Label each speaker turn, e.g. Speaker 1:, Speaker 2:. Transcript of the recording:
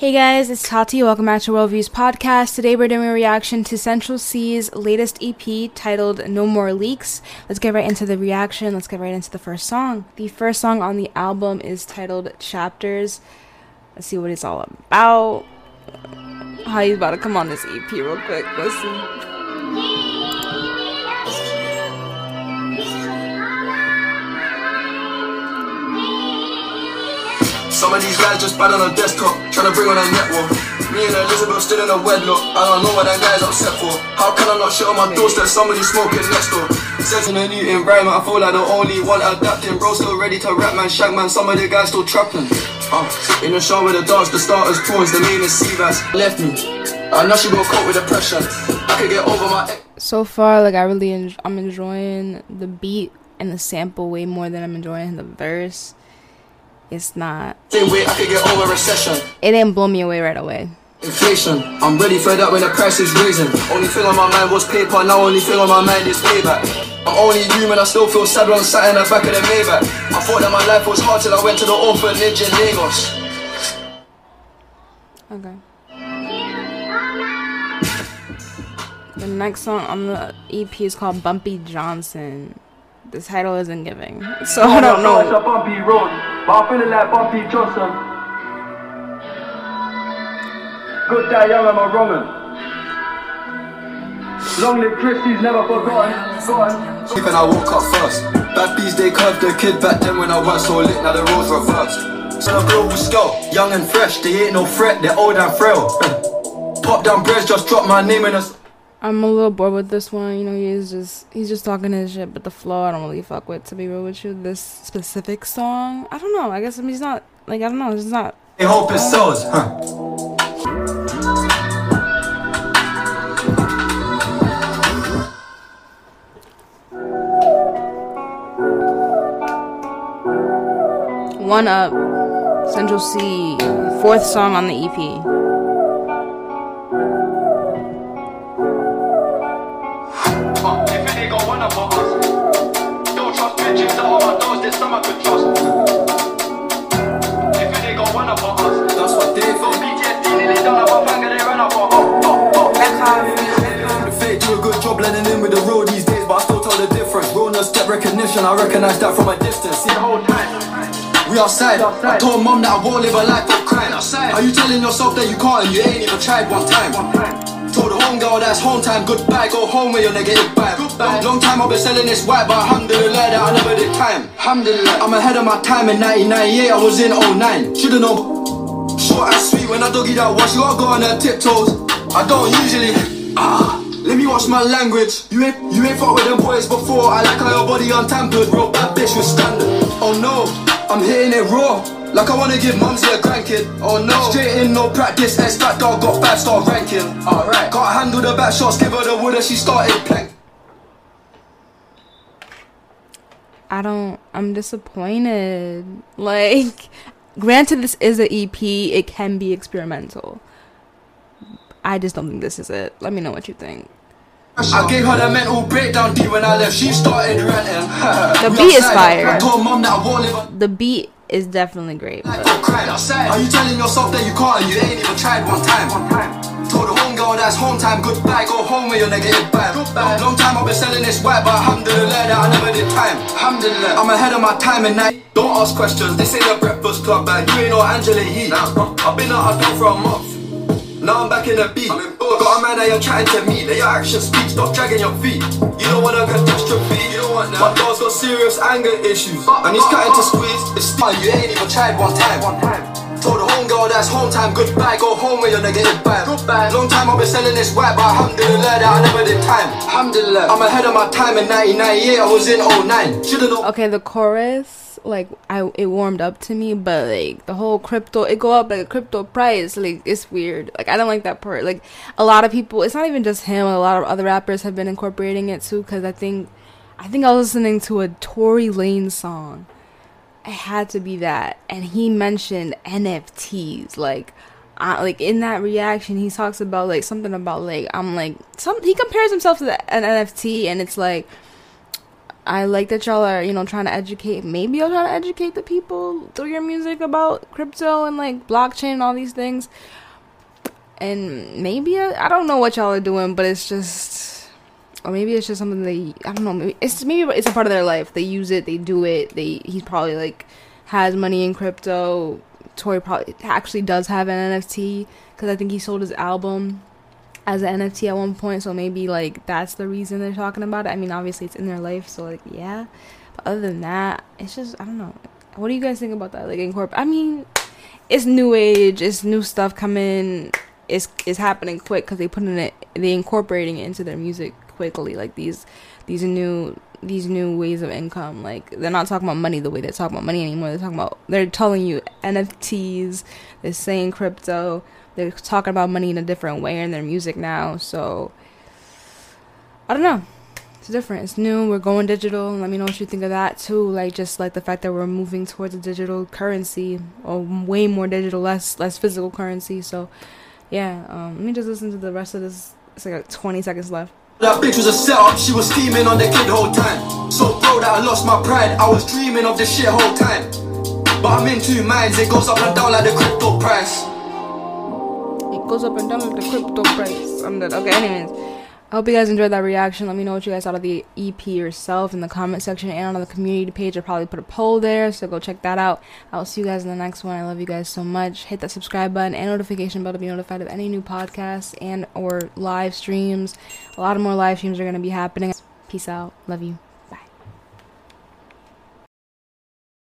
Speaker 1: Hey guys, it's Tati. Welcome back to Worldviews Podcast. Today we're doing a reaction to Central Cee's latest EP titled No More Leaks. Let's get right into the reaction. Let's get right into the first song. The first song on the album is titled Chapters. Let's see what it's all about. How he's about to come on this EP real quick. Listen.
Speaker 2: Some of these guys just bad on a desktop, trying to bring on a network. Me and Elizabeth stood in a wedlock. I don't know what that guy's upset for. How can I not shit on my doorstep? Somebody smoking next door. Sense in a new environment, I feel like the only one adapting. Bro, still ready to rap, man. Shank, man. Some of the guys still trapping. Uh, in the show with the dogs, the starters, prawns, the name is Seabass. Left me. I know she gon' cope with depression. I could get over my.
Speaker 1: So far, like I really, en- I'm enjoying the beat and the sample way more than I'm enjoying the verse. It's not.
Speaker 2: Same way I could get over recession.
Speaker 1: It didn't blow me away right away.
Speaker 2: Inflation, I'm ready for that when the price is raising. Only thing on my mind was paper, now only thing on my mind is payback. I'm only human, I still feel sad when I'm sat in the back of the Maybach. I thought that my life was hard till I went to the orphanage in Lagos.
Speaker 1: Okay. The next song on the EP is called Bumpy Johnson. The title isn't giving, so I don't
Speaker 3: It's
Speaker 1: know.
Speaker 3: But I'm feeling like Bumpy Johnson. Good day, young, I'm a Roman. Long live Christie's never forgotten. forgotten.
Speaker 2: And I woke up first. Bad bees, they curved the kid back then when I was so lit, now the roads reversed. So the global scale, young and fresh, they ain't no threat, they're old and frail. Pop down breads, just drop my name in a.
Speaker 1: I'm a little bored with this one. You know, he's just he's just talking his shit, but the flow I don't really fuck with. To be real with you, this specific song, I don't know. I guess I mean, he's not like I don't know. It's not.
Speaker 2: They hope it sells, huh?
Speaker 1: One Up, Central Cee, fourth song on the EP.
Speaker 3: My doors, this summer could trust. If it ain't got one of us,
Speaker 2: That's what they
Speaker 3: so
Speaker 2: think.
Speaker 3: PTSD nearly done up a bang they ran up a oh, oh, oh.
Speaker 2: The fake do a good job blending in with the road these days, but I still tell the difference. Realness, step recognition, I recognize that from a distance. See
Speaker 3: The whole time.
Speaker 2: We outside. I told mom that I won't live a life of crime. Outside. Are you telling yourself that you can't and you ain't even tried one time?
Speaker 3: One time.
Speaker 2: Told the home girl that's home time, goodbye, go home with your negative vibe.
Speaker 3: Goodbye.
Speaker 2: Long time I've been selling this white, but alhamdulillah that I never did time. Alhamdulillah, I'm ahead of my time in 1998, I was in 09. Should've known. Short and sweet when I doggy that wash, you gotta go on her tiptoes. I don't usually. Ah. Let me watch my language. You ain't you ain't fuck with them boys before. I like how your body untampered. Real bad bitch with standard. Oh no, I'm hitting it raw. Like I wanna give mumsy a grandkid. Oh no, straight in, no practice. S fat dog got five star ranking. Alright, can't handle the back shots. Give her the wood and she started plank.
Speaker 1: I don't. I'm disappointed. Like, granted, this is an EP. It can be experimental. I just don't think this is it. Let me know what you think.
Speaker 2: I gave her the mental breakdown deep when I left. She started ranting.
Speaker 1: The
Speaker 2: We
Speaker 1: beat is fire.
Speaker 2: I told mum that I won't live a
Speaker 1: The beat is definitely great.
Speaker 2: life
Speaker 1: But
Speaker 2: of crime. Are you telling yourself that you can't and you ain't even tried one time?
Speaker 3: One time.
Speaker 2: Told the home girl that's home time, goodbye, go home with your negative vibe.
Speaker 3: Goodbye.
Speaker 2: Long time I've been selling this white, but alhamdulillah that I never did time. Alhamdulillah, I'm ahead of my time and night. Don't ask questions, this ain't a breakfast club, man. You ain't no Angela Yee. I've been out of town for a month. Now I'm back in the beat. Got a man that you're chatting to me, let your actions speak, stop dragging your feet. You don't want to have a catastrophe, you don't want that. My dog's got serious anger issues, and he's cutting to squeeze. It's fine, you ain't even tried one time.
Speaker 3: One time.
Speaker 2: Told the home girl that's home time, goodbye, go home with your negative vibe.
Speaker 3: Goodbye.
Speaker 2: Long time I've been selling this white, but alhamdulillah that I never did time. Alhamdulillah, I'm ahead of my time in 1998, I was in 09. Should've known.
Speaker 1: okay, the chorus, like, I it warmed up to me, but like the whole crypto, it go up like a crypto price. Like, it's weird. Like, I don't like that part. Like, a lot of people. It's not even just him. A lot of other rappers have been incorporating it too. Because I think, I think I was listening to a Tory Lanez song. it had to be that and he mentioned nfts like uh, like in that reaction he talks about like something about like i'm like some he compares himself to the, an nft and it's like I like that y'all are, you know, trying to educate. Maybe y'all trying to educate the people through your music about crypto and like blockchain and all these things. And maybe I, I don't know what y'all are doing, but it's just, or maybe it's just something they. I don't know. Maybe it's maybe it's a part of their life. They use it. They do it. They he's probably like has money in crypto. Tory probably actually does have an NFT because I think he sold his album as an NFT at one point, so maybe like that's the reason they're talking about it. I mean, obviously it's in their life, so like yeah. But other than that, it's just I don't know. What do you guys think about that? Like incorporate. I mean, it's new age. It's new stuff coming. It's it's happening quick because they putting it, they incorporating it into their music quickly. Like these these new these new ways of income. Like they're not talking about money the way they talk about money anymore. They're talking about they're telling you NFTs. They're saying crypto they're talking about money in a different way in their music now. So I don't know. It's different. It's new. We're going digital. Let me know what you think of that too. Like just like the fact that we're moving towards a digital currency or way more digital, less less physical currency. So yeah, um, let me just listen to the rest of this. It's like 20 seconds left.
Speaker 2: That bitch was a setup, she was scheming on the kid whole time. So bro that I lost my pride, I was dreaming of this shit whole time. But I'm in two minds, it goes up and down like the crypto price It
Speaker 1: goes up and down like the crypto price. I'm dead. Okay, anyways. I hope you guys enjoyed that reaction. Let me know what you guys thought of the EP yourself in the comment section and on the community page. I'll probably put a poll there, so go check that out. I'll see you guys in the next one. I love you guys so much. Hit that subscribe button and notification bell to be notified of any new podcasts and or live streams. A lot of more live streams are going to be happening. Peace out. Love you.